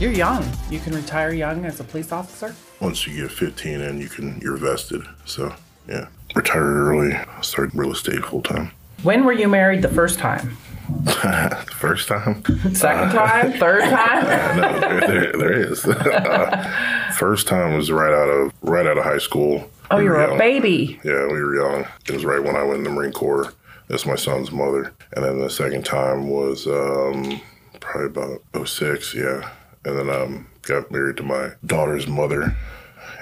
You're young. You can retire young as a police officer. Once you get 15 and you can, you're vested. So yeah, retired early. Started real estate full time. When were you married the first time? the first time. Second time. Third time. Uh, no, there, there, there is. uh, first time was right out of right out of high school. Oh, we you're a baby. Yeah, we were young. It was right when I went in the Marine Corps. That's my son's mother. And then the second time was um, probably about 06, yeah and then um, got married to my daughter's mother.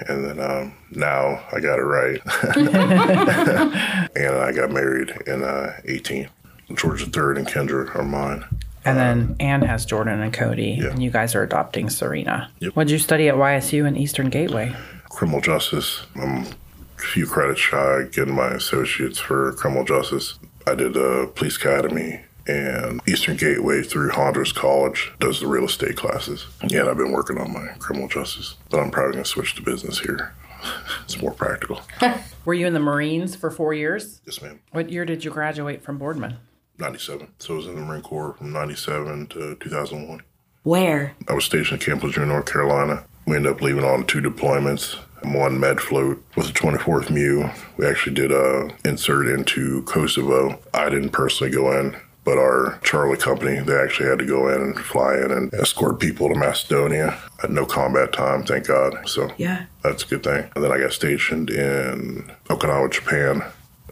And then um, now I got it right. and I got married in uh, 18. Georgia third and Kendra are mine. And then Anne has Jordan and Cody, yeah. and you guys are adopting Serena. Yep. What did you study at YSU and Eastern Gateway? Criminal justice. I'm a few credits shy getting my associates for criminal justice. I did a police academy and Eastern Gateway through Hondros College does the real estate classes. Yeah, and I've been working on my criminal justice, but I'm probably going to switch to business here. it's more practical. Were you in the Marines for four years? Yes, ma'am. What year did you graduate from Boardman? 97. So I was in the Marine Corps from 97 to 2001. Where? I was stationed at Camp Lejeune, North Carolina. We ended up leaving on two deployments one med float with the 24th MEU. We actually did a insert into Kosovo. I didn't personally go in. But our Charlie company, they actually had to go in and fly in and escort people to Macedonia at no combat time, thank God. So yeah, that's a good thing. And then I got stationed in Okinawa, Japan.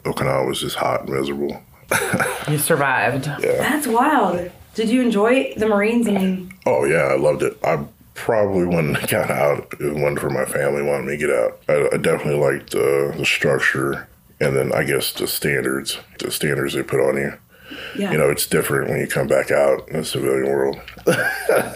Okinawa was just hot and miserable. you survived. Yeah. That's wild. Did you enjoy the Marines? I mean, oh yeah, I loved it. I probably when I got out, it was one for my family wanted me to get out. I, I definitely liked uh, the structure and then I guess the standards, the standards they put on you. Yeah. You know, it's different when you come back out in the civilian world.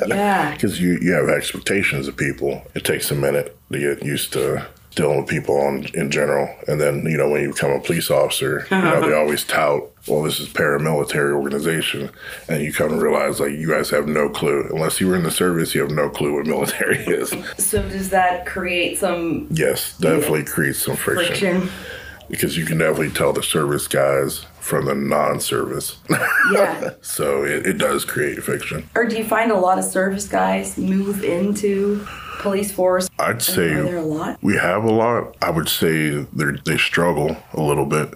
yeah. Because you, you have expectations of people. It takes a minute to get used to dealing with people on, in general. And then, you know, when you become a police officer, you know, uh-huh. they always tout, well, this is paramilitary organization. And you come to realize, like, you guys have no clue. Unless you were in the service, you have no clue what military is. So does that create some... Yes, definitely yeah. creates some friction. friction. Because you can definitely tell the service guys from the non-service. Yeah. so it, it does create fiction. Or do you find a lot of service guys move into police force? I'd say there a lot. We have a lot. I would say they they struggle a little bit.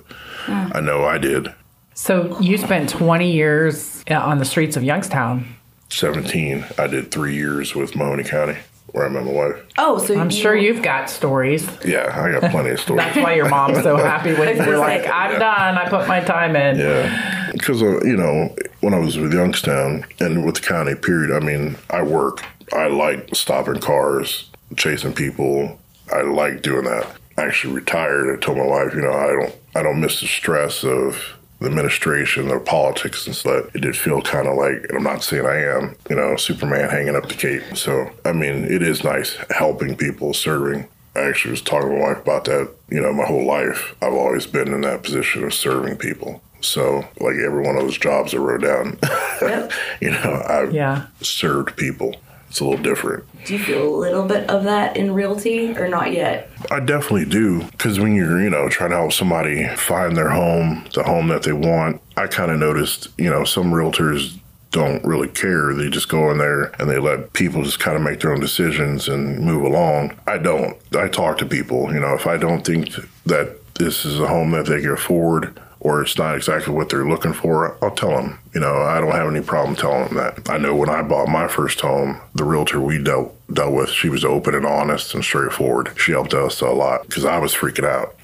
I know I did. So you spent 20 years uh, on the streets of Youngstown. 17. I did three years with Mahoning County where I met my wife. Oh, so I'm you, sure you've got stories. Yeah, I got plenty of stories. That's why your mom's so happy when you're like, I'm yeah. done. I put my time in. Yeah, because uh, you know when I was with Youngstown and with the county, period. I mean, I work. I like stopping cars, chasing people. I like doing that. I actually retired. I told my wife, you know, I don't, I don't miss the stress of the administration, the politics and stuff, it did feel kind of like, and I'm not saying I am, you know, Superman hanging up the cape. So, I mean, it is nice helping people, serving. I actually was talking to my wife about that, you know, my whole life. I've always been in that position of serving people. So, like every one of those jobs I wrote down, yep. you know, I've yeah. served people it's a little different. Do you feel a little bit of that in realty or not yet? I definitely do. Because when you're, you know, trying to help somebody find their home, the home that they want, I kind of noticed, you know, some realtors don't really care. They just go in there and they let people just kind of make their own decisions and move along. I don't. I talk to people, you know, if I don't think that this is a home that they can afford, or it's not exactly what they're looking for, I'll tell them. You know, I don't have any problem telling them that. I know when I bought my first home, the realtor we dealt dealt with, she was open and honest and straightforward. She helped us a lot because I was freaking out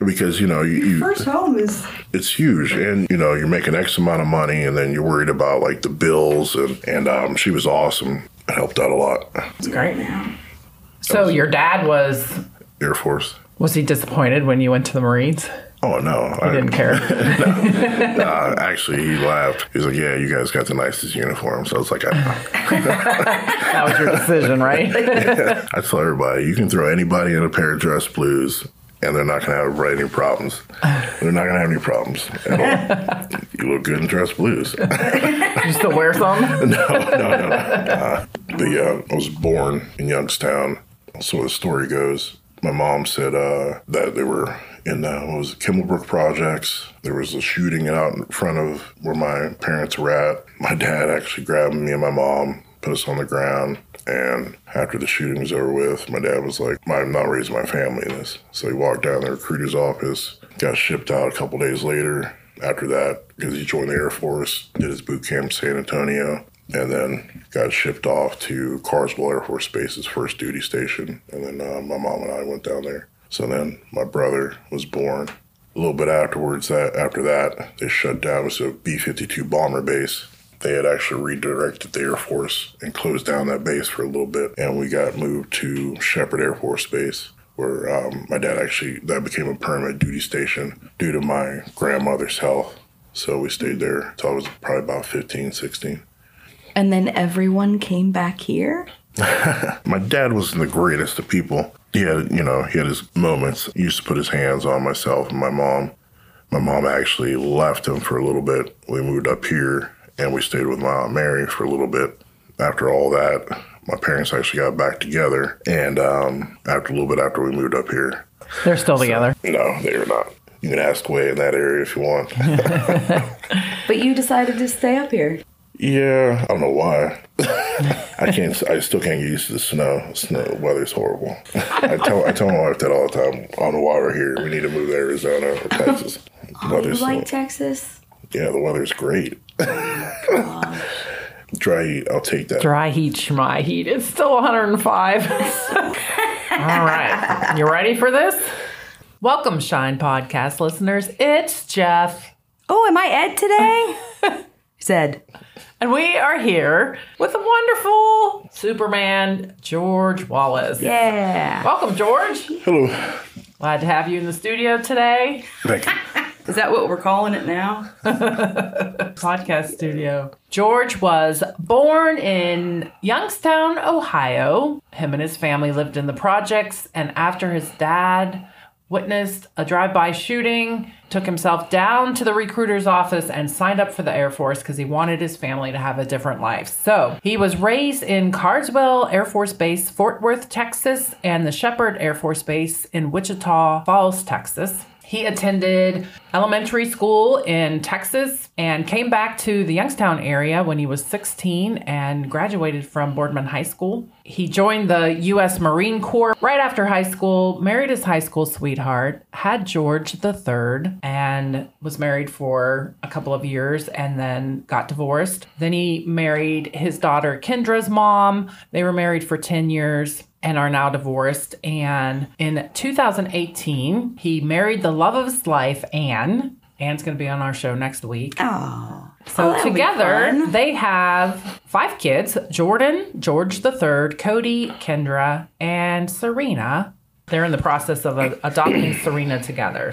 because you know you, you, first home is it's huge and you know you're making X amount of money and then you're worried about like the bills and and um, she was awesome. It helped out a lot. It's great. Now. So your dad was Air Force. Was he disappointed when you went to the Marines? Oh no, He I didn't care. Uh, actually, he laughed. He was like, "Yeah, you guys got the nicest uniform." So I was like, I, that was your decision, right? I tell everybody, you can throw anybody in a pair of dress blues, and they're not going to have any problems. They're not going to have any problems at all. you look good in dress blues. you still wear some? no, no, no. Uh, but yeah, I was born in Youngstown. So the story goes, my mom said uh, that they were in uh, what was it, Kimmelbrook Projects. There was a shooting out in front of where my parents were at. My dad actually grabbed me and my mom, put us on the ground. And after the shooting was over with, my dad was like, I'm not raising my family in this. So he walked down the recruiter's office, got shipped out a couple days later after that because he joined the Air Force, did his boot camp in San Antonio, and then got shipped off to Carswell Air Force Base, his first duty station. And then uh, my mom and I went down there. So then my brother was born. A little bit afterwards, that after that, they shut down. It was a B-52 bomber base. They had actually redirected the Air Force and closed down that base for a little bit, and we got moved to Sheppard Air Force Base, where um, my dad actually that became a permanent duty station due to my grandmother's health. So we stayed there until I was probably about 15, 16. And then everyone came back here? My dad wasn't the greatest of people. He had, you know, he had his moments. He used to put his hands on myself and my mom. My mom actually left him for a little bit. We moved up here and we stayed with my Aunt Mary for a little bit. After all that, my parents actually got back together. And um, after a little bit after we moved up here, They're still together. no, they're not. You can ask Way in that area if you want. But you decided to stay up here. yeah, I don't know why. I can't. I still can't get used to the snow. Snow weather's horrible. I tell I tell my wife that all the time. I don't know why we're here. We need to move to Arizona or Texas. Oh, you Weather's like Texas? yeah, the weather's great. Oh, dry heat, I'll take that. Dry heat, schmy heat. It's still 105. All right. You ready for this? Welcome, Shine Podcast listeners. It's Jeff. Oh, am I Ed today? Said. And we are here with the wonderful Superman, George Wallace. Yeah. Welcome, George. Hello. Glad to have you in the studio today. Thank you. Is that what we're calling it now? Podcast studio. George was born in Youngstown, Ohio. Him and his family lived in the projects, and after his dad witnessed a drive-by shooting, took himself down to the recruiter's office and signed up for the Air Force because he wanted his family to have a different life. So he was raised in Carswell Air Force Base, Fort Worth, Texas, and the Sheppard Air Force Base in Wichita Falls, Texas. He attended elementary school in Texas and came back to the Youngstown area when he was 16 and graduated from Boardman High School. He joined the U.S. Marine Corps right after high school, married his high school sweetheart, had George III, and was married for a couple of years and then got divorced. Then he married his daughter Kendra's mom. They were married for 10 years and are now divorced. And in 2018, he married the love of his life, Anne. Anne's going to be on our show next week. Oh. So that'll together, they have five kids Jordan, George III, Cody, Kendra, and Serena. They're in the process of adopting Serena together.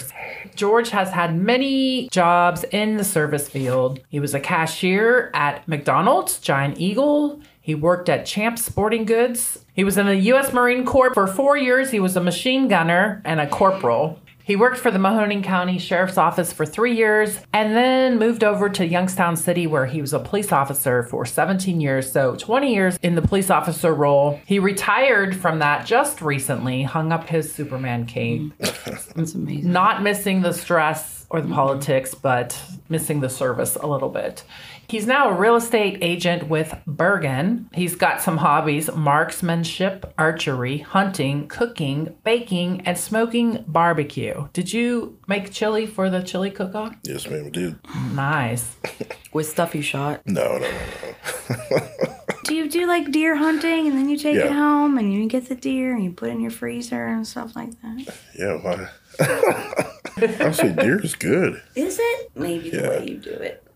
George has had many jobs in the service field. He was a cashier at McDonald's, Giant Eagle. He worked at Champ Sporting Goods. He was in the U.S. Marine Corps for four years. He was a machine gunner and a corporal. He worked for the Mahoning County Sheriff's Office for three years and then moved over to Youngstown City, where he was a police officer for 17 years. So, 20 years in the police officer role. He retired from that just recently, hung up his Superman cape. That's amazing. Not missing the stress or the politics, but missing the service a little bit. He's now a real estate agent with Burgan. He's got some hobbies marksmanship, archery, hunting, cooking, baking, and smoking barbecue. Did you make chili for the chili cook off? Yes, ma'am, I did. Nice. With stuff you shot. No, no, no, no. Do you do like deer hunting and then you take it home and you get the deer and you put it in your freezer and stuff like that? Yeah, why? I say deer is good. Is it? Maybe the Yeah. way you do it.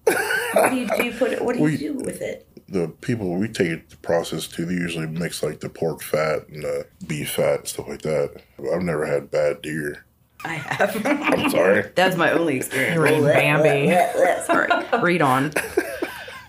What do you do? You put it, what do you do with it? the people we take it to process too, they usually mix like the pork fat and the beef fat and stuff like that. I've never had bad deer. I have. I'm sorry. That's my only experience. Reading Bambi. Sorry. Read on.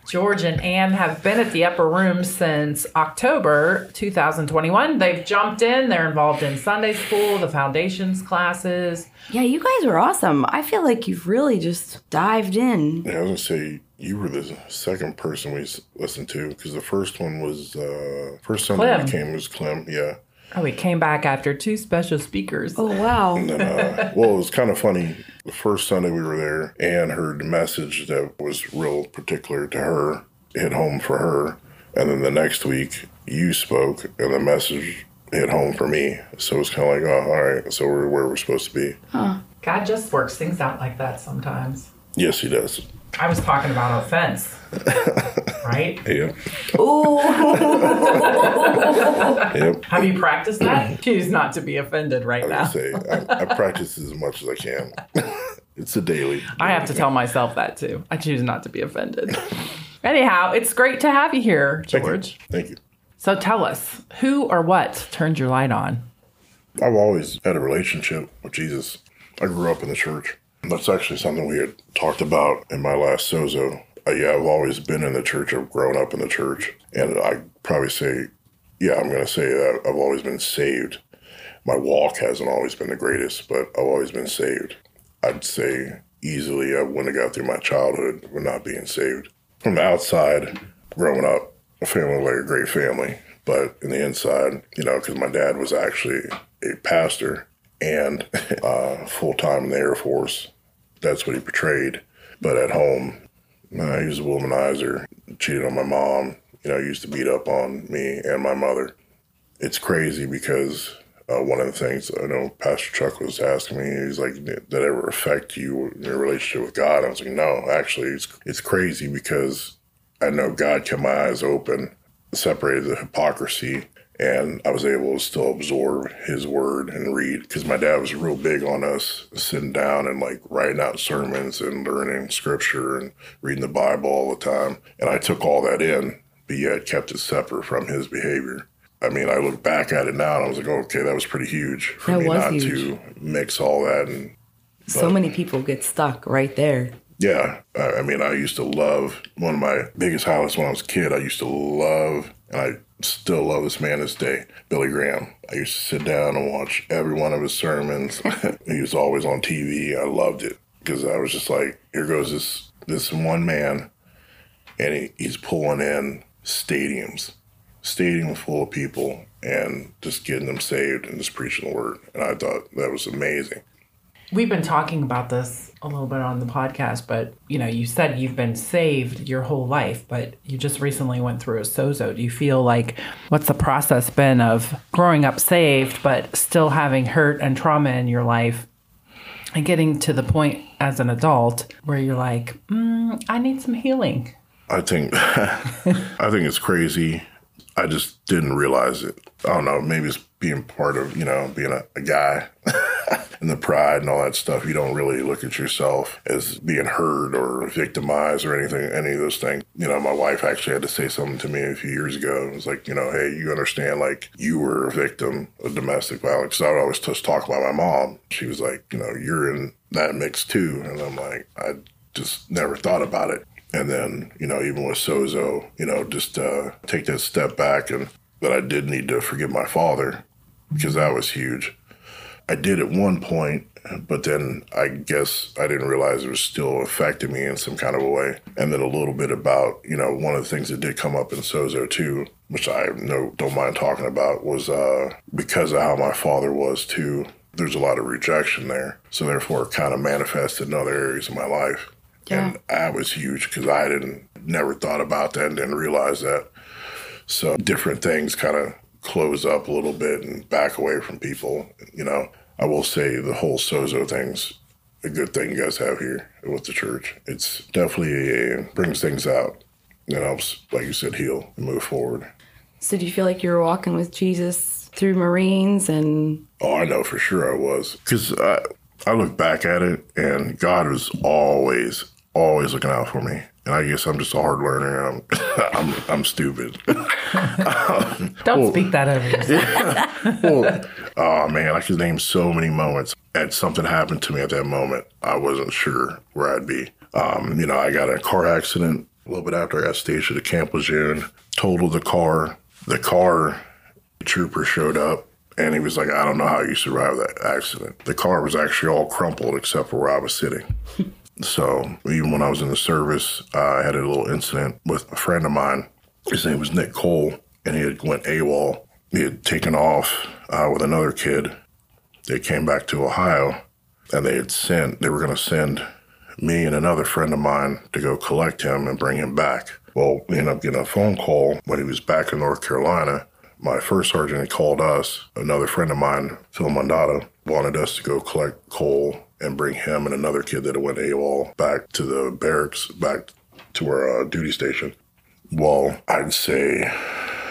George and Anne have been at the upper room since October 2021. They've jumped in. They're involved in Sunday school, the foundations classes. Yeah, you guys are awesome. I feel like you've really just dived in. Yeah, I was gonna say you were the second person we listened to because the first one was uh first Sunday Clem. we came was Clem. Yeah, Oh, we came back after two special speakers. Oh wow. and then uh, well, it was kind of funny. The first Sunday we were there, Anne heard a message that was real particular to her, hit home for her, and then the next week you spoke, and the message hit home for me. So it was kind of like, oh, all right, so we're where we're supposed to be. God just works things out like that sometimes. Yes, he does. I was talking about offense, right? Yeah. Ooh. Yep. Have you practiced that? Choose not to be offended right I now. would say I, I practice as much as I can. it's a daily. I have to tell myself that too. I choose not to be offended. Anyhow, it's great to have you here, Thank you. Thank you. So tell us, who or what turned your light on? I've always had a relationship with Jesus. I grew up in the church. That's actually something we had talked about in my last sozo. Uh, yeah, I've always been in the church. I've grown up in the church. And I probably say, yeah, I'm going to say that I've always been saved. My walk hasn't always been the greatest, but I've always been saved. I'd say easily I wouldn't have got through my childhood with not being saved. From the outside, growing up, a family like a great family. But in the inside, you know, because my dad was actually a pastor and uh, full time in the Air Force. That's what he portrayed. But at home, uh, he was a womanizer, cheated on my mom, you know, used to beat up on me and my mother. It's crazy because uh, one of the things I know Pastor Chuck was asking me, he's like, did that ever affect you in your relationship with God? I was like, no, actually, it's, it's crazy because I know God kept my eyes open, separated the hypocrisy, and I was able to still absorb His word and read. Because my dad was real big on us sitting down and like writing out sermons and learning scripture and reading the Bible all the time. And I took all that in, but yet kept it separate from his behavior. I mean, I look back at it now and I was like, oh, okay, that was pretty huge for That me not huge. to mix all that and so many people get stuck right there. Yeah, I, I mean, I used to love one of my biggest highlights when I was a kid. I used to love, and I still love this man this day, Billy Graham. I used to sit down and watch every one of his sermons. he was always on TV. I loved it because I was just like, here goes this this one man, and he, he's pulling in stadiums, stadium full of people, and just getting them saved and just preaching the word. And I thought that was amazing. We've been talking about this a little bit on the podcast, but you know, you said you've been saved your whole life, but you just recently went through a sozo. Do you feel like what's the process been of growing up saved, but still having hurt and trauma in your life, and getting to the point as an adult where you're like, mm, I need some healing? I think I think it's crazy. I just didn't realize it. I don't know. Maybe it's being part of you know being a, a guy and the pride and all that stuff. You don't really look at yourself as being hurt or victimized or anything. Any of those things. You know, my wife actually had to say something to me a few years ago. It was like, you know, hey, you understand? Like you were a victim of domestic violence. 'Cause I would always just talk about my mom. She was like, you know, you're in that mix too. And I'm like, I just never thought about it. And then, you know, even with Sozo, you know, just uh, take that step back and that I did need to forgive my father because that was huge. I did at one point, but then I guess I didn't realize it was still affecting me in some kind of a way. And then a little bit about, you know, one of the things that did come up in Sozo too, which I no don't mind talking about, was uh, because of how my father was too. There's a lot of rejection there, so therefore it kind of manifested in other areas of my life. And that was huge because I didn't never thought about that and didn't realize that. So different things kind of close up a little bit and back away from people. You know, I will say the whole Sozo thing's a good thing you guys have here with the church. It's definitely a, brings things out. It helps, like you said, heal and move forward. So do you feel like you were walking with Jesus through Marines and Oh, I know for sure I was. Because I, I look back at it and God was always, always looking out for me. And I guess I'm just a hard learner. I'm I'm, I'm stupid. Don't speak that over yourself. well, oh man, I could name so many moments. And something happened to me at that moment, I wasn't sure where I'd be. Um, you know, I got in a car accident a little bit after I got stationed at Camp Lejeune, totaled the car. The car trooper showed up and he was like, I don't know how you survived that accident. The car was actually all crumpled except for where I was sitting. So even when I was in the service, uh, I had a little incident with a friend of mine. His name was Nick Cole, and he had went AWOL. He had taken off uh, with another kid. They came back to Ohio, and they had sent. They were going to send me and another friend of mine to go collect him and bring him back. Well, we ended up getting a phone call when he was back in North Carolina my first sergeant had called us. Another friend of mine, Phil Mondato, wanted us to go collect Cole and bring him and another kid that went AWOL back to the barracks, back to our uh, duty station. Well, I'd say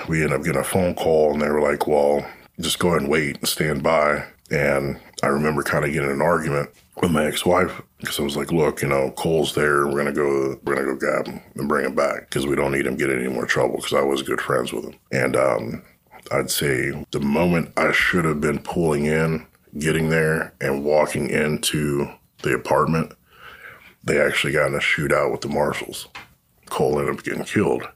we ended up getting a phone call and they were like, well, just go ahead and wait and stand by. And I remember kind of getting an argument with my ex-wife because I was like, look, you know, Cole's there. We're gonna go. We're gonna go grab him and bring him back because we don't need him getting any more trouble. Because I was good friends with him, and um, I'd say the moment I should have been pulling in, getting there, and walking into the apartment, they actually got in a shootout with the marshals. Cole ended up getting killed.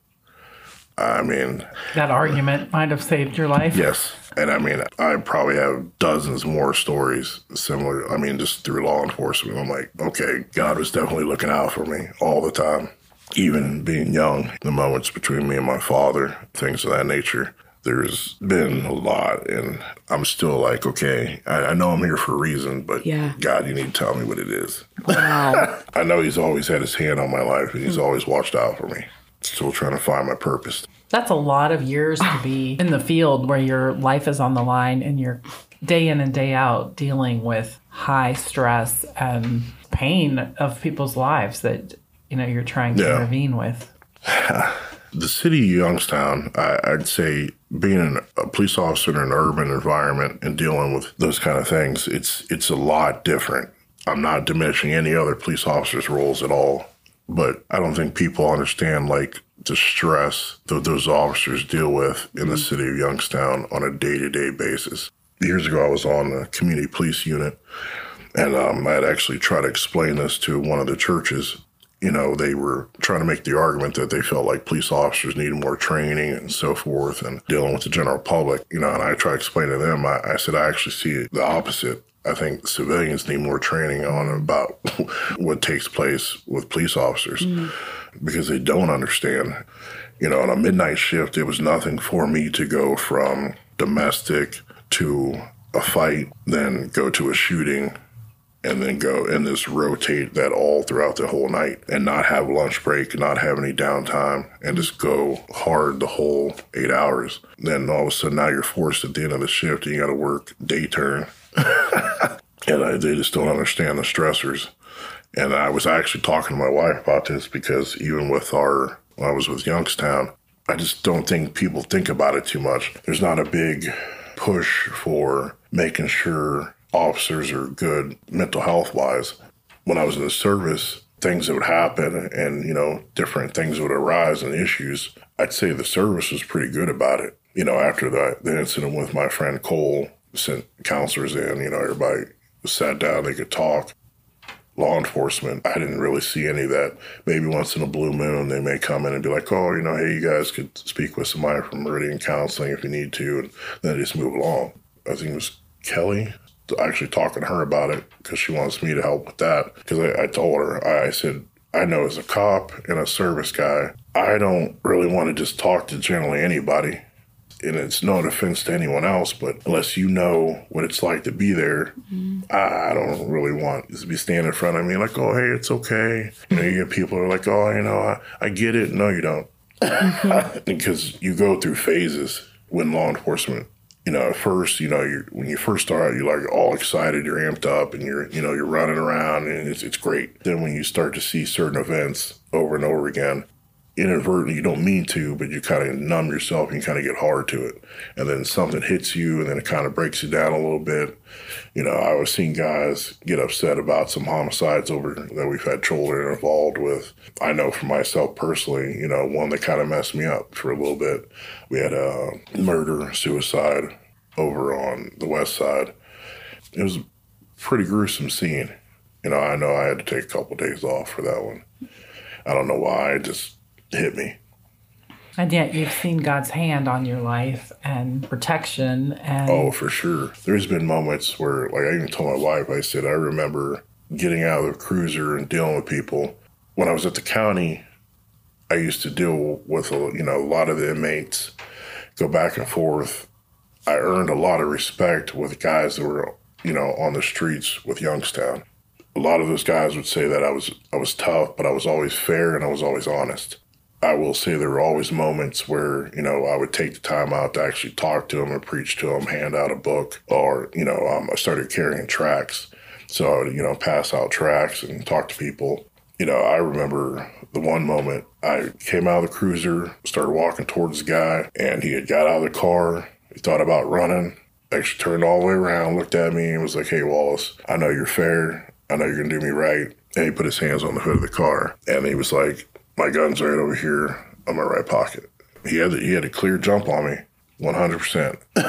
I mean, that argument might have saved your life. Yes. And I mean, I probably have dozens more stories similar. I mean, just through law enforcement. I'm like, okay, God was definitely looking out for me all the time. Even being young, the moments between me and my father, things of that nature there's been a lot and i'm still like okay I, I, know i'm here for a reason but yeah. god you need to tell me what it is. Wow. I know he's always had his hand on my life and he's always watched out for me. Still trying to find my purpose. That's a lot of years to be in the field where your life is on the line and you're day in and day out dealing with high stress and pain of people's lives that you know you're trying to yeah. intervene with. The city of Youngstown, I, would say being a police officer in an urban environment and dealing with those kind of things, it's it's a lot different. I'm not diminishing any other police officers' roles at all, but I don't think people understand like the stress that those officers deal with in the city of Youngstown on a day to day basis. Years ago, I was on the community police unit, and um, I had actually tried to explain this to one of the churches you know, they were trying to make the argument that they felt like police officers needed more training and so forth and dealing with the general public, you know, and I try to explain to them, I, I said, I actually see the opposite. I think civilians need more training on about what takes place with police officers mm. because they don't understand. You know, on a midnight shift, it was nothing for me to go from domestic to a fight, then go to a shooting, and then go and just rotate that all throughout the whole night and not have lunch break, not have any downtime, and just go hard the whole eight hours. Then all of a sudden now you're forced at the end of the shift and you got to work day turn. and I, they just don't understand the stressors. And I was actually talking to my wife about this because even with our, when I was with Youngstown, I just don't think people think about it too much. There's not a big push for making sure officers are good mental health wise. When I was in the service, things that would happen and, you know, different things would arise and issues, I'd say the service was pretty good about it. You know, after the, the incident with my friend Cole, sent counselors in, you know, everybody sat down, they could talk. Law enforcement, I didn't really see any of that. Maybe once in a blue moon, they may come in and be like, oh, you know, hey, you guys could speak with somebody from Meridian Counseling if you need to, and then just move along. I think it was Kelly, actually talking to her about it because she wants me to help with that. Because I, I, told her, I, I said, I know as a cop and a service guy, I don't really want to just talk to generally anybody. And it's no offense to anyone else, but unless you know what it's like to be there, mm-hmm. I, I, don't really want to be standing in front of me like, oh, hey, it's okay. You know, you get people who are like, oh, you know, I, I get it. No, you don't. because you go through phases when law enforcement you know, at first, you know, you when you first start, you're like all excited, you're amped up, and you're, you know, you're running around, and it's it's great. Then when you start to see certain events over and over again, inadvertently, you don't mean to, but you kind of numb yourself and you kind of get hard to it. And then something hits you and then it kind of breaks you down a little bit. You know, I was seeing guys get upset about some homicides over that we've had children involved with. I know for myself personally, you know, one that kind of messed me up for a little bit. We had a murder, suicide over on the west side. It was a pretty gruesome scene. You know, I know I had to take a couple days off for that one. I don't know why. It just hit me. And yet you've seen God's hand on your life and protection and Oh, for sure. There's been moments where, like, I even told my wife, I said, I remember getting out of the cruiser and dealing with people. When I was at the county, I used to deal with, a, you know, a lot of the inmates, go back and forth. I earned a lot of respect with guys that were, you know, on the streets with Youngstown. A lot of those guys would say that I was I was tough, but I was always fair and I was always honest. I will say there were always moments where, you know, I would take the time out to actually talk to them and preach to them, hand out a book, or, you know, um, I started carrying tracts. So I would, you know, pass out tracts and talk to people. You know, I remember the one moment I came out of the cruiser, started walking towards the guy, and he had got out of the car. He thought about running, actually turned all the way around, looked at me, and was like, Hey, Wallace, I know you're fair. I know you're going to do me right. And he put his hands on the hood of the car, and he was like, my gun's right over here on my right pocket. He had he had a clear jump on me, one hundred percent.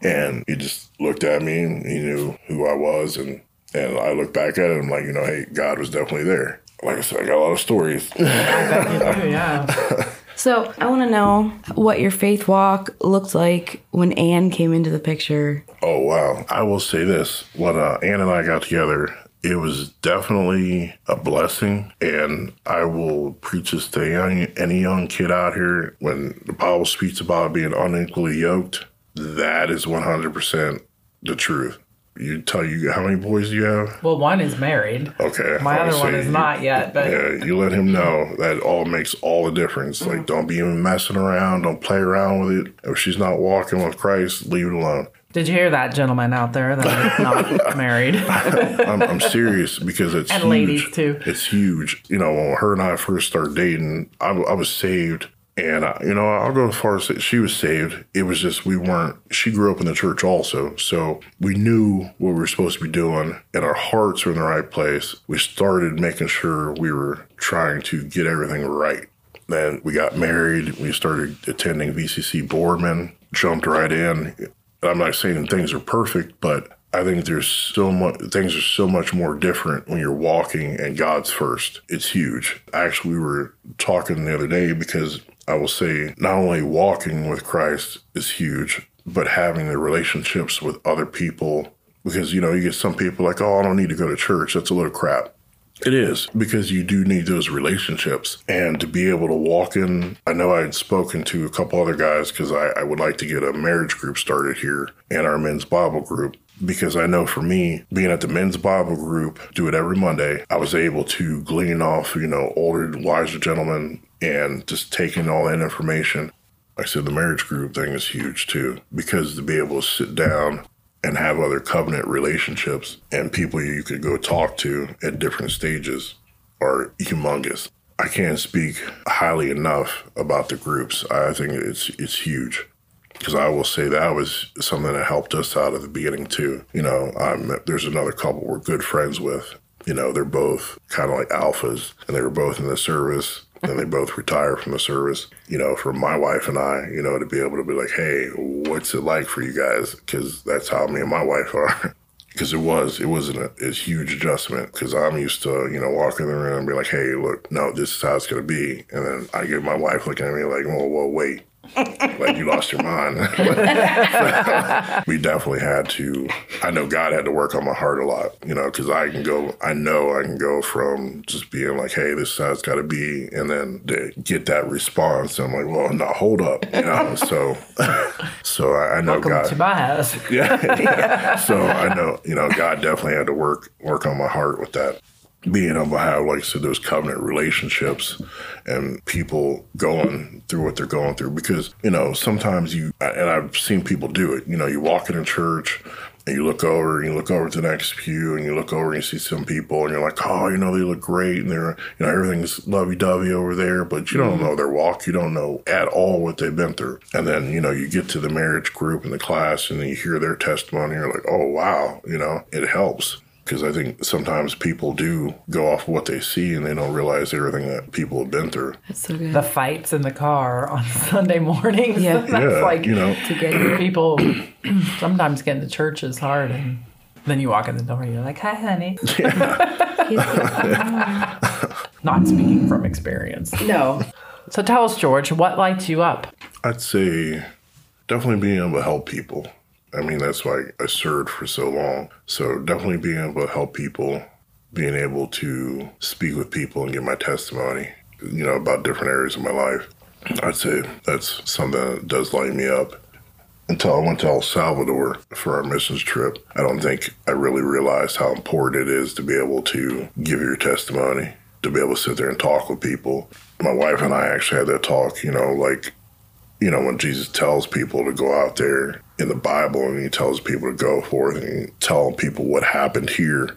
And he just looked at me and he knew who I was, and and I looked back at him like, you know, hey, God was definitely there. Like I said, I got a lot of stories. yeah. So I want to know what your faith walk looked like when Anne came into the picture. Oh wow! I will say this: when uh, Ann and I got together, it was definitely a blessing, and I will preach this to young, any young kid out here. When the Bible speaks about being unequally yoked, that is one hundred percent the truth. You tell you how many boys do you have? Well, one is married. Okay, My other one is you- not yet, but Yeah, you let him know that all makes all the difference. Like, mm. don't be even messing around. Don't play around with it. If she's not walking with Christ, leave it alone. Did you hear that, gentleman out there that is not married? I'm, I'm serious because it's And huge. ladies, too. It's huge. You know, when her and I first started dating, I, I was saved. And, I, you know, I'll go as far as say she was saved. It was just we weren't, she grew up in the church also. So we knew what we were supposed to be doing, and our hearts were in the right place. We started making sure we were trying to get everything right. Then we got married. We started attending VCC Boardman, jumped right in. I'm not saying things are perfect, but I think there's so much, things are so much more different when you're walking and God's first. It's huge. Actually, we were talking the other day because I will say not only walking with Christ is huge, but having the relationships with other people. Because, you know, you get some people like, oh, I don't need to go to church. That's a little crap. It is because you do need those relationships and to be able to walk in. I know I had spoken to a couple other guys because I, I would like to get a marriage group started here and our men's Bible group because I know for me, being at the men's Bible group, do it every Monday, I was able to glean off, you know, older, wiser gentlemen and just taking all that information. Like I said the marriage group thing is huge too because to be able to sit down and have other covenant relationships and people you could go talk to at different stages are humongous. I can't speak highly enough about the groups. I think it's it's huge because I will say that was something that helped us out at the beginning too. You know, um, there's another couple we're good friends with. You know, they're both kind of like alphas, and they were both in the service, and they both retire from the service. You know, for my wife and I, you know, to be able to be like, hey, what's it like for you guys? Because that's how me and my wife are. Because it was, it wasn't a, a huge adjustment. Because I'm used to, you know, walking in the room and be like, hey, look, no, this is how it's going to be. And then I get my wife looking at me like, oh, whoa, whoa, wait. Like you lost your mind. we definitely had to. I know God had to work on my heart a lot, you know, because I can go. I know I can go from just being like, "Hey, this it's got to be," and then to get that response. I'm like, "Well, no, hold up," you know. so, so I, I know Welcome God. to my house. Yeah. so I know, you know, God definitely had to work work on my heart with that. Being able to have, like I said, those covenant relationships and people going through what they're going through. Because, you know, sometimes you, and I've seen people do it, you know, you walk in a church and you look over and you look over to the next pew and you look over and you see some people and you're like, oh, you know, they look great and they're, you know, everything's lovey dovey over there, but you don't mm-hmm. know their walk. You don't know at all what they've been through. And then, you know, you get to the marriage group and the class and then you hear their testimony. You're like, oh, wow, you know, it helps. Because I think sometimes people do go off what they see and they don't realize everything that people have been through. That's so good. The fights in the car on Sunday mornings. Yeah. That's yeah, like you know, to get here. people sometimes getting to church is hard and then you walk in the door and you're like, hi, honey. Not speaking from experience. no. So tell us, George, what lights you up? I'd say definitely being able to help people. I mean, that's why I served for so long. So definitely being able to help people, being able to speak with people and give my testimony, you know, about different areas of my life. I'd say that's something that does light me up. Until I went to El Salvador for our missions trip, I don't think I really realized how important it is to be able to give your testimony, to be able to sit there and talk with people. My wife and I actually had that talk, you know, like you know, when Jesus tells people to go out there in the Bible and he tells people to go forth and tell people what happened here,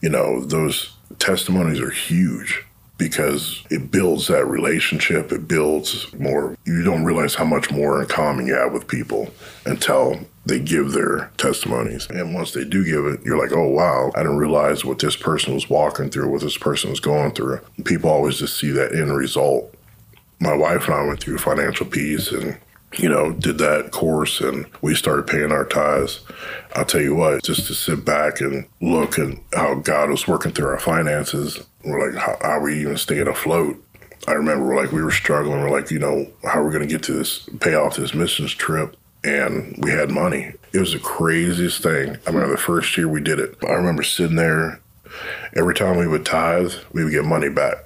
you know, those testimonies are huge because it builds that relationship. It builds more. You don't realize how much more in common you have with people until they give their testimonies. And once they do give it, you're like, oh, wow, I didn't realize what this person was walking through, what this person was going through. People always just see that end result my wife and I went through financial peace and you know did that course and we started paying our tithes. I'll tell you what, just to sit back and look at how God was working through our finances, we're like, how, how are we even staying afloat? I remember like we were struggling. We're like, you know, how are we going to get to this, pay off this missions trip? And we had money. It was the craziest thing. I remember the first year we did it. I remember sitting there. Every time we would tithe, we would get money back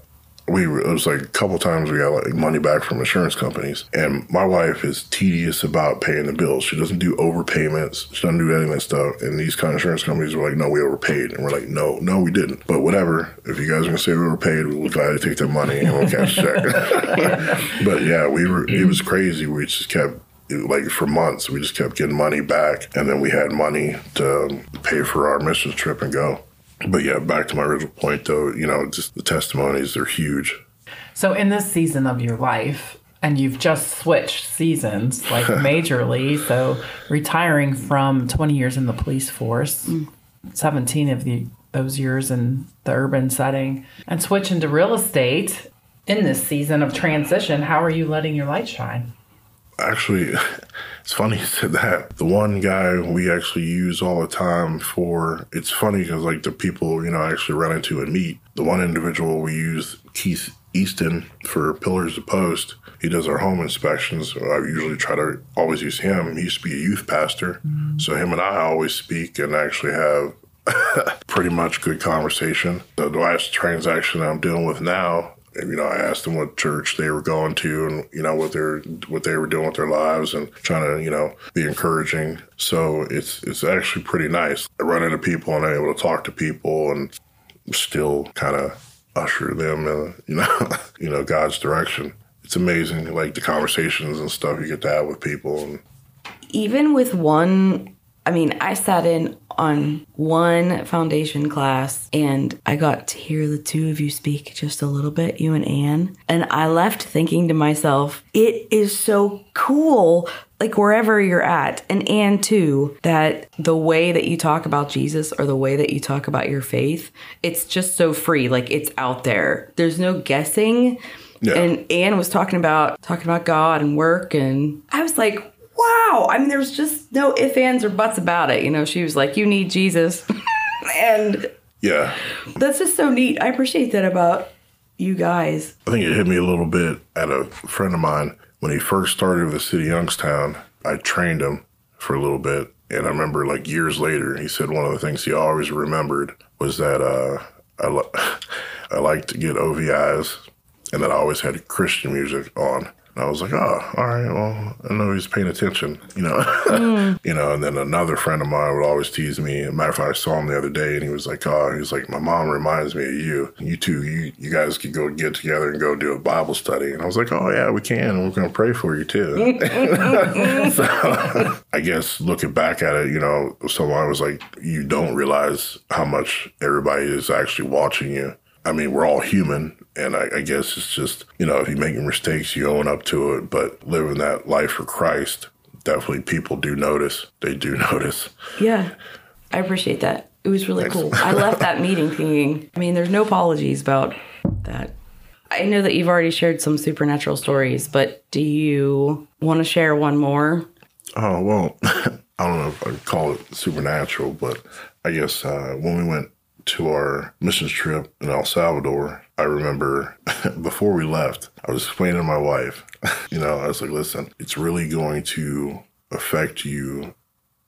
we it was like a couple times we got like money back from insurance companies. And my wife is tedious about paying the bills. She doesn't do overpayments. She doesn't do any of that stuff. And these kind of insurance companies were like no we overpaid. And we're like no no we didn't. But whatever. If you guys are gonna say we overpaid we'll glad to take that money and we'll cash check. But yeah we were it was crazy. We just kept like for months we just kept getting money back. And then we had money to um, pay for our mission trip and go but yeah, back to my original point though, you know, just the testimonies are huge. So, in this season of your life, and you've just switched seasons like majorly, so retiring from 20 years in the police force, mm. 17 of the, those years in the urban setting, and switching to real estate in this season of transition, how are you letting your light shine? Actually, it's funny you said that. The one guy we actually use all the time for, it's funny because like the people, you know, I actually run into and meet, the one individual we use, Keith Easton, for Pillars to Post. He does our home inspections. I usually try to always use him. He used to be a youth pastor. Mm. So him and I always speak and actually have pretty much good conversation. The last transaction I'm dealing with now, you know, I asked them what church they were going to and, you know, what they're, what they were doing with their lives and trying to, you know, be encouraging. So it's, it's actually pretty nice. I run into people and I'm able to talk to people and still kind of usher them in, you know, you know, God's direction. It's amazing, like the conversations and stuff you get to have with people. And even with one i mean i sat in on one foundation class and i got to hear the two of you speak just a little bit you and anne. And i left thinking to myself it is so cool like wherever you're at. And anne too that the way that you talk about jesus or the way that you talk about your faith it's just so free like it's out there. There's no guessing. Yeah. and anne was talking about talking about god and work and i was like wow. I mean, there's just no ifs, ands, or buts about it. You know, she was like, you need Jesus. and yeah, that's just so neat. I appreciate that about you guys. I think it hit me a little bit at a friend of mine when he first started with the city of Youngstown. I trained him for a little bit, and I remember like years later, he said one of the things he always remembered was that uh, I li- I liked to get OVIs, and that I always had Christian music on. I was like, oh, all right, well, I know he's paying attention, you know. you know, and then another friend of mine would always tease me. As a matter of fact, I saw him the other day and he was like, oh, he was like, my mom reminds me of you. You two, you, you guys could go get together and go do a Bible study. And I was like, oh, yeah, we can. And we're going to pray for you too. so I guess looking back at it, you know, someone was like, you don't realize how much everybody is actually watching you. I mean, we're all human, and I, I, guess it's just, you know, if you're making mistakes, you own up to it. But living that life for Christ, definitely people do notice. They do notice. Yeah, I appreciate that. It was really Thanks. cool. I left that meeting thinking, I mean, there's no apologies about that. I know that you've already shared some supernatural stories, but do you want to share one more? Oh, well, I don't know if I'd call it supernatural, but I guess uh, when we went to our missions trip in El Salvador, I remember before we left, I was explaining to my wife, you know, I was like, listen, it's really going to affect you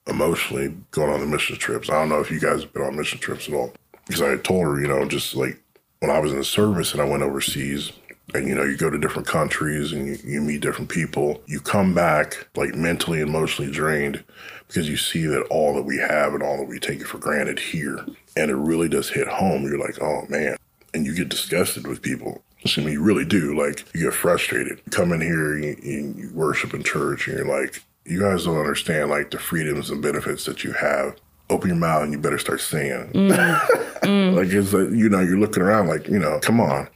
emotionally going on the mission trips. I don't know if you guys have been on mission trips at all. Because I told her, you know, just like when I was in the service and I went overseas, and you know, you go to different countries and you, you meet different people, you come back like mentally, and emotionally drained because you see that all that we have and all that we take for granted here. And it really does hit home. You're like, oh man. And you get disgusted with people. I mean, you really do. Like, you get frustrated. You come in here, you, you worship in church, and you're like, you guys don't understand, like, the freedoms and benefits that you have. Open your mouth and you better start singing. Mm. mm. like, it's like, you know, you're looking around like, you know, come on.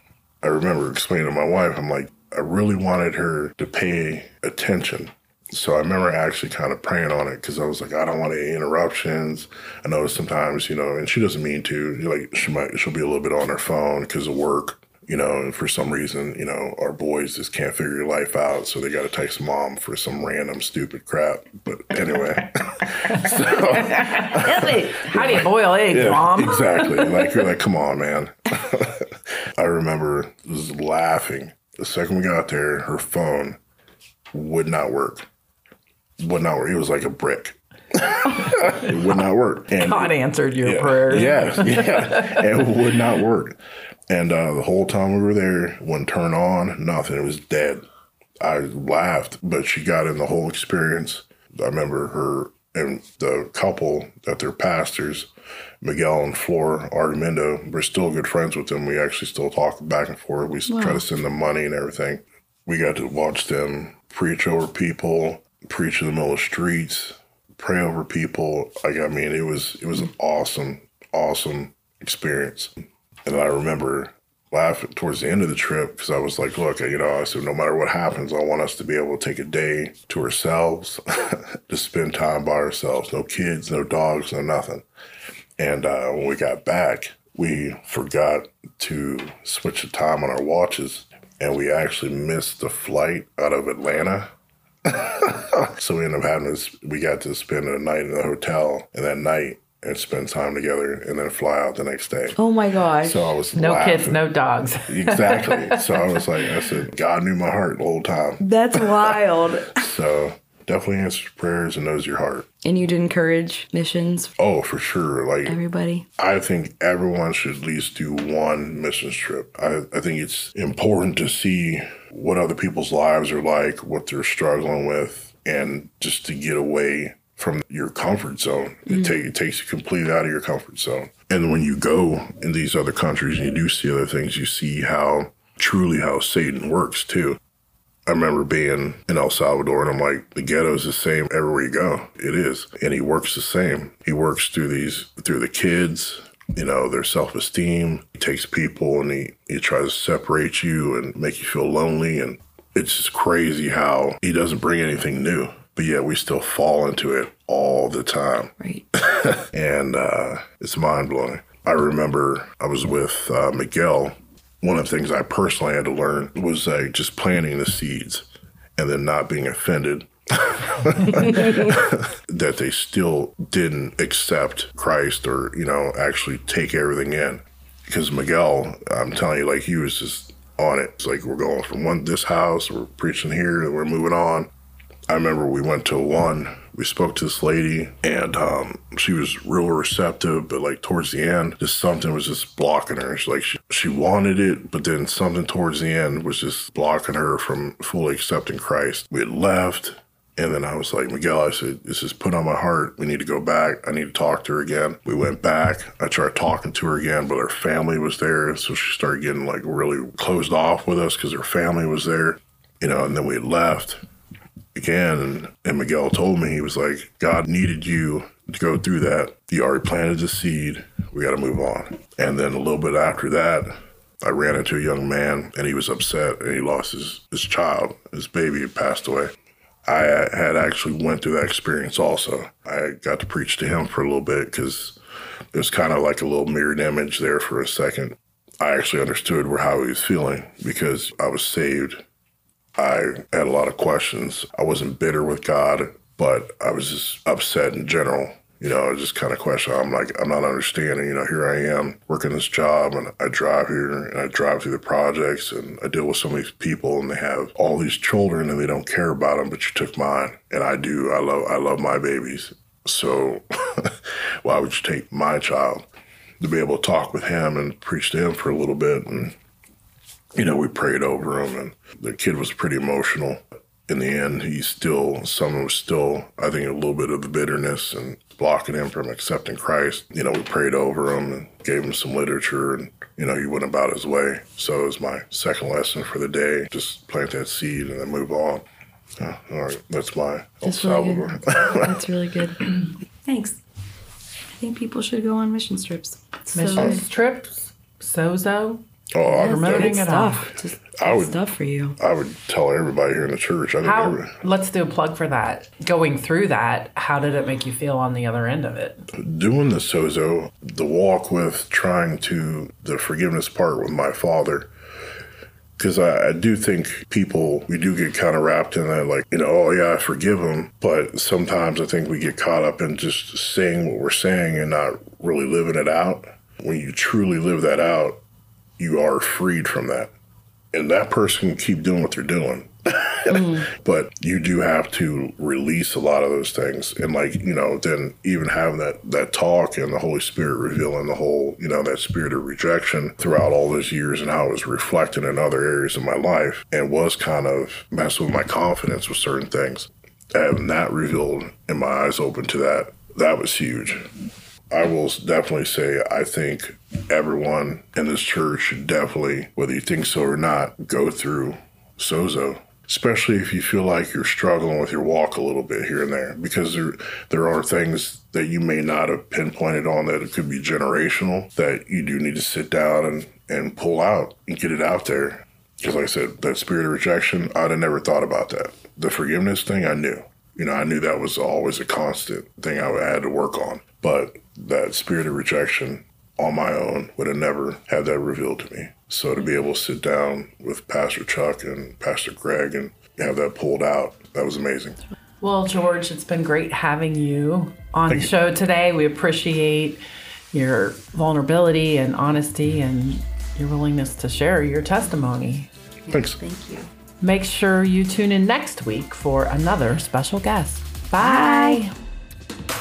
I remember explaining to my wife, I'm like, I really wanted her to pay attention so I remember actually kind of praying on it because I was like, I don't want any interruptions. I know sometimes, you know, and she doesn't mean to. Like she might, she'll be a little bit on her phone because of work, you know. And for some reason, you know, our boys just can't figure your life out, so they got to text mom for some random stupid crap. But anyway, so, how do you boil eggs, yeah, mom? exactly. Like you're like, come on, man. I remember just laughing the second we got there. Her phone would not work would not work. He was like a brick. it would not work. And God answered your yeah, prayers. Yes, yeah. it would not work. And uh, the whole time we were there, wouldn't turn on, nothing. It was dead. I laughed, but she got in the whole experience. I remember her and the couple that they're pastors, Miguel and Flor Artemindo, we're still good friends with them. We actually still talk back and forth. We wow. try to send them money and everything. We got to watch them preach over people preach in the middle of the streets, pray over people. Like I mean, it was it was an awesome, awesome experience. And I remember laughing towards the end of the trip because I was like, look, you know, I said, no matter what happens, I want us to be able to take a day to ourselves, to spend time by ourselves. No kids, no dogs, no nothing. And uh, when we got back, we forgot to switch the time on our watches, and we actually missed the flight out of Atlanta so we ended up having this. We got to spend a night in the hotel, and that night and spend time together, and then fly out the next day. Oh my gosh! So I was no laughing. kids, no dogs. exactly. So I was like, I said, God knew my heart the whole time. That's wild. so definitely answers prayers and knows your heart. And you'd encourage missions? Oh, for sure. Like everybody. I think everyone should at least do one missions trip. I, I think it's important to see what other people's lives are like, what they're struggling with, and just to get away from your comfort zone. Mm-hmm. take, it takes you completely out of your comfort zone. And when you go in these other countries and you do see other things, you see how truly how Satan works too. I remember being in El Salvador and I'm like, the ghetto is the same everywhere you go. It is. And he works the same. He works through these, through the kids, you know, their self esteem. He takes people and he, he tries to separate you and make you feel lonely. And it's just crazy how he doesn't bring anything new, but yet we still fall into it all the time. Right. and uh, it's mind blowing. I remember I was with uh, Miguel one of the things I personally had to learn was like just planting the seeds and then not being offended that they still didn't accept Christ or, you know, actually take everything in. Because Miguel, I'm telling you, like he was just on it. It's like we're going from one this house, we're preaching here, we're moving on. I remember we went to one we spoke to this lady and um, she was real receptive, but like towards the end, just something was just blocking her. She like she, she wanted it, but then something towards the end was just blocking her from fully accepting Christ. We had left. And then I was like, Miguel, I said, this is put on my heart. We need to go back. I need to talk to her again. We went back. I tried talking to her again, but her family was there. So she started getting like really closed off with us because her family was there, you know, and then we left again. And, and Miguel told me, he was like, God needed you to go through that. You already planted the seed. We got to move on. And then a little bit after that, I ran into a young man and he was upset and he lost his, his child. His baby had passed away. I uh, had actually went through that experience also. I got to preach to him for a little bit because it was kind of like a little mirrored image there for a second. I actually understood where how he was feeling because I was saved. I had a lot of questions. I wasn't bitter with God, but I was just upset in general you know, I just kind of question. I'm like, I'm not understanding. You know, here I am working this job, and I drive here, and I drive through the projects, and I deal with so many people, and they have all these children, and they don't care about them. But you took mine, and I do. I love, I love my babies. So why would you take my child? To be able to talk with him and preach to him for a little bit, and you know, we prayed over him, and the kid was pretty emotional in the end, he still, someone was still, I think, a little bit of the bitterness and blocking him from accepting Christ. You know, we prayed over him and gave him some literature and, you know, he went about his way. So it was my second lesson for the day. Just plant that seed and then move on. all right, that's my that's really good. that's really good. Thanks. I think people should go on mission trips. Mission so trips, Sozo. Oh, I'm promoting it stuff. Just I would stuff for you. I would tell everybody here in the church. I how, let's do a plug for that. Going through that, how did it make you feel on the other end of it? Doing the sozo, the walk with trying to the forgiveness part with my father. Because I, I, do think people, we do get kind of wrapped in that, like, you know, oh, yeah, I forgive them. But sometimes I think we get caught up in just saying what we're saying and not really living it out. When you truly live that out, you are freed from that. And that person can keep doing what they're doing. mm. But you do have to release a lot of those things. And like, you know, then even having that that talk and the Holy Spirit revealing the whole, you know, that spirit of rejection throughout all those years and how it was reflected in other areas of my life and was kind of messing with my confidence with certain things. Having that revealed and my eyes open to that, that was huge. I will definitely say I think everyone in this church should definitely, whether you think so or not, go through Sozo. Especially if you feel like you're struggling with your walk a little bit here and there, because there there are things that you may not have pinpointed on that it could be generational that you do need to sit down and, and pull out and get it out there. Because like I said, that spirit of rejection, I'd have never thought about that. The forgiveness thing, I knew. You know, I knew that was always a constant thing I had to work on. But that spirit of rejection on my own would have never had that revealed to me. So to be able to sit down with Pastor Chuck and Pastor Greg and have that pulled out, that was amazing. Well, George, it's been great having you on Thank the show today. We appreciate your vulnerability and honesty and your willingness to share your testimony. Thanks. Thank you. Make sure you tune in next week for another special guest. Bye. Bye.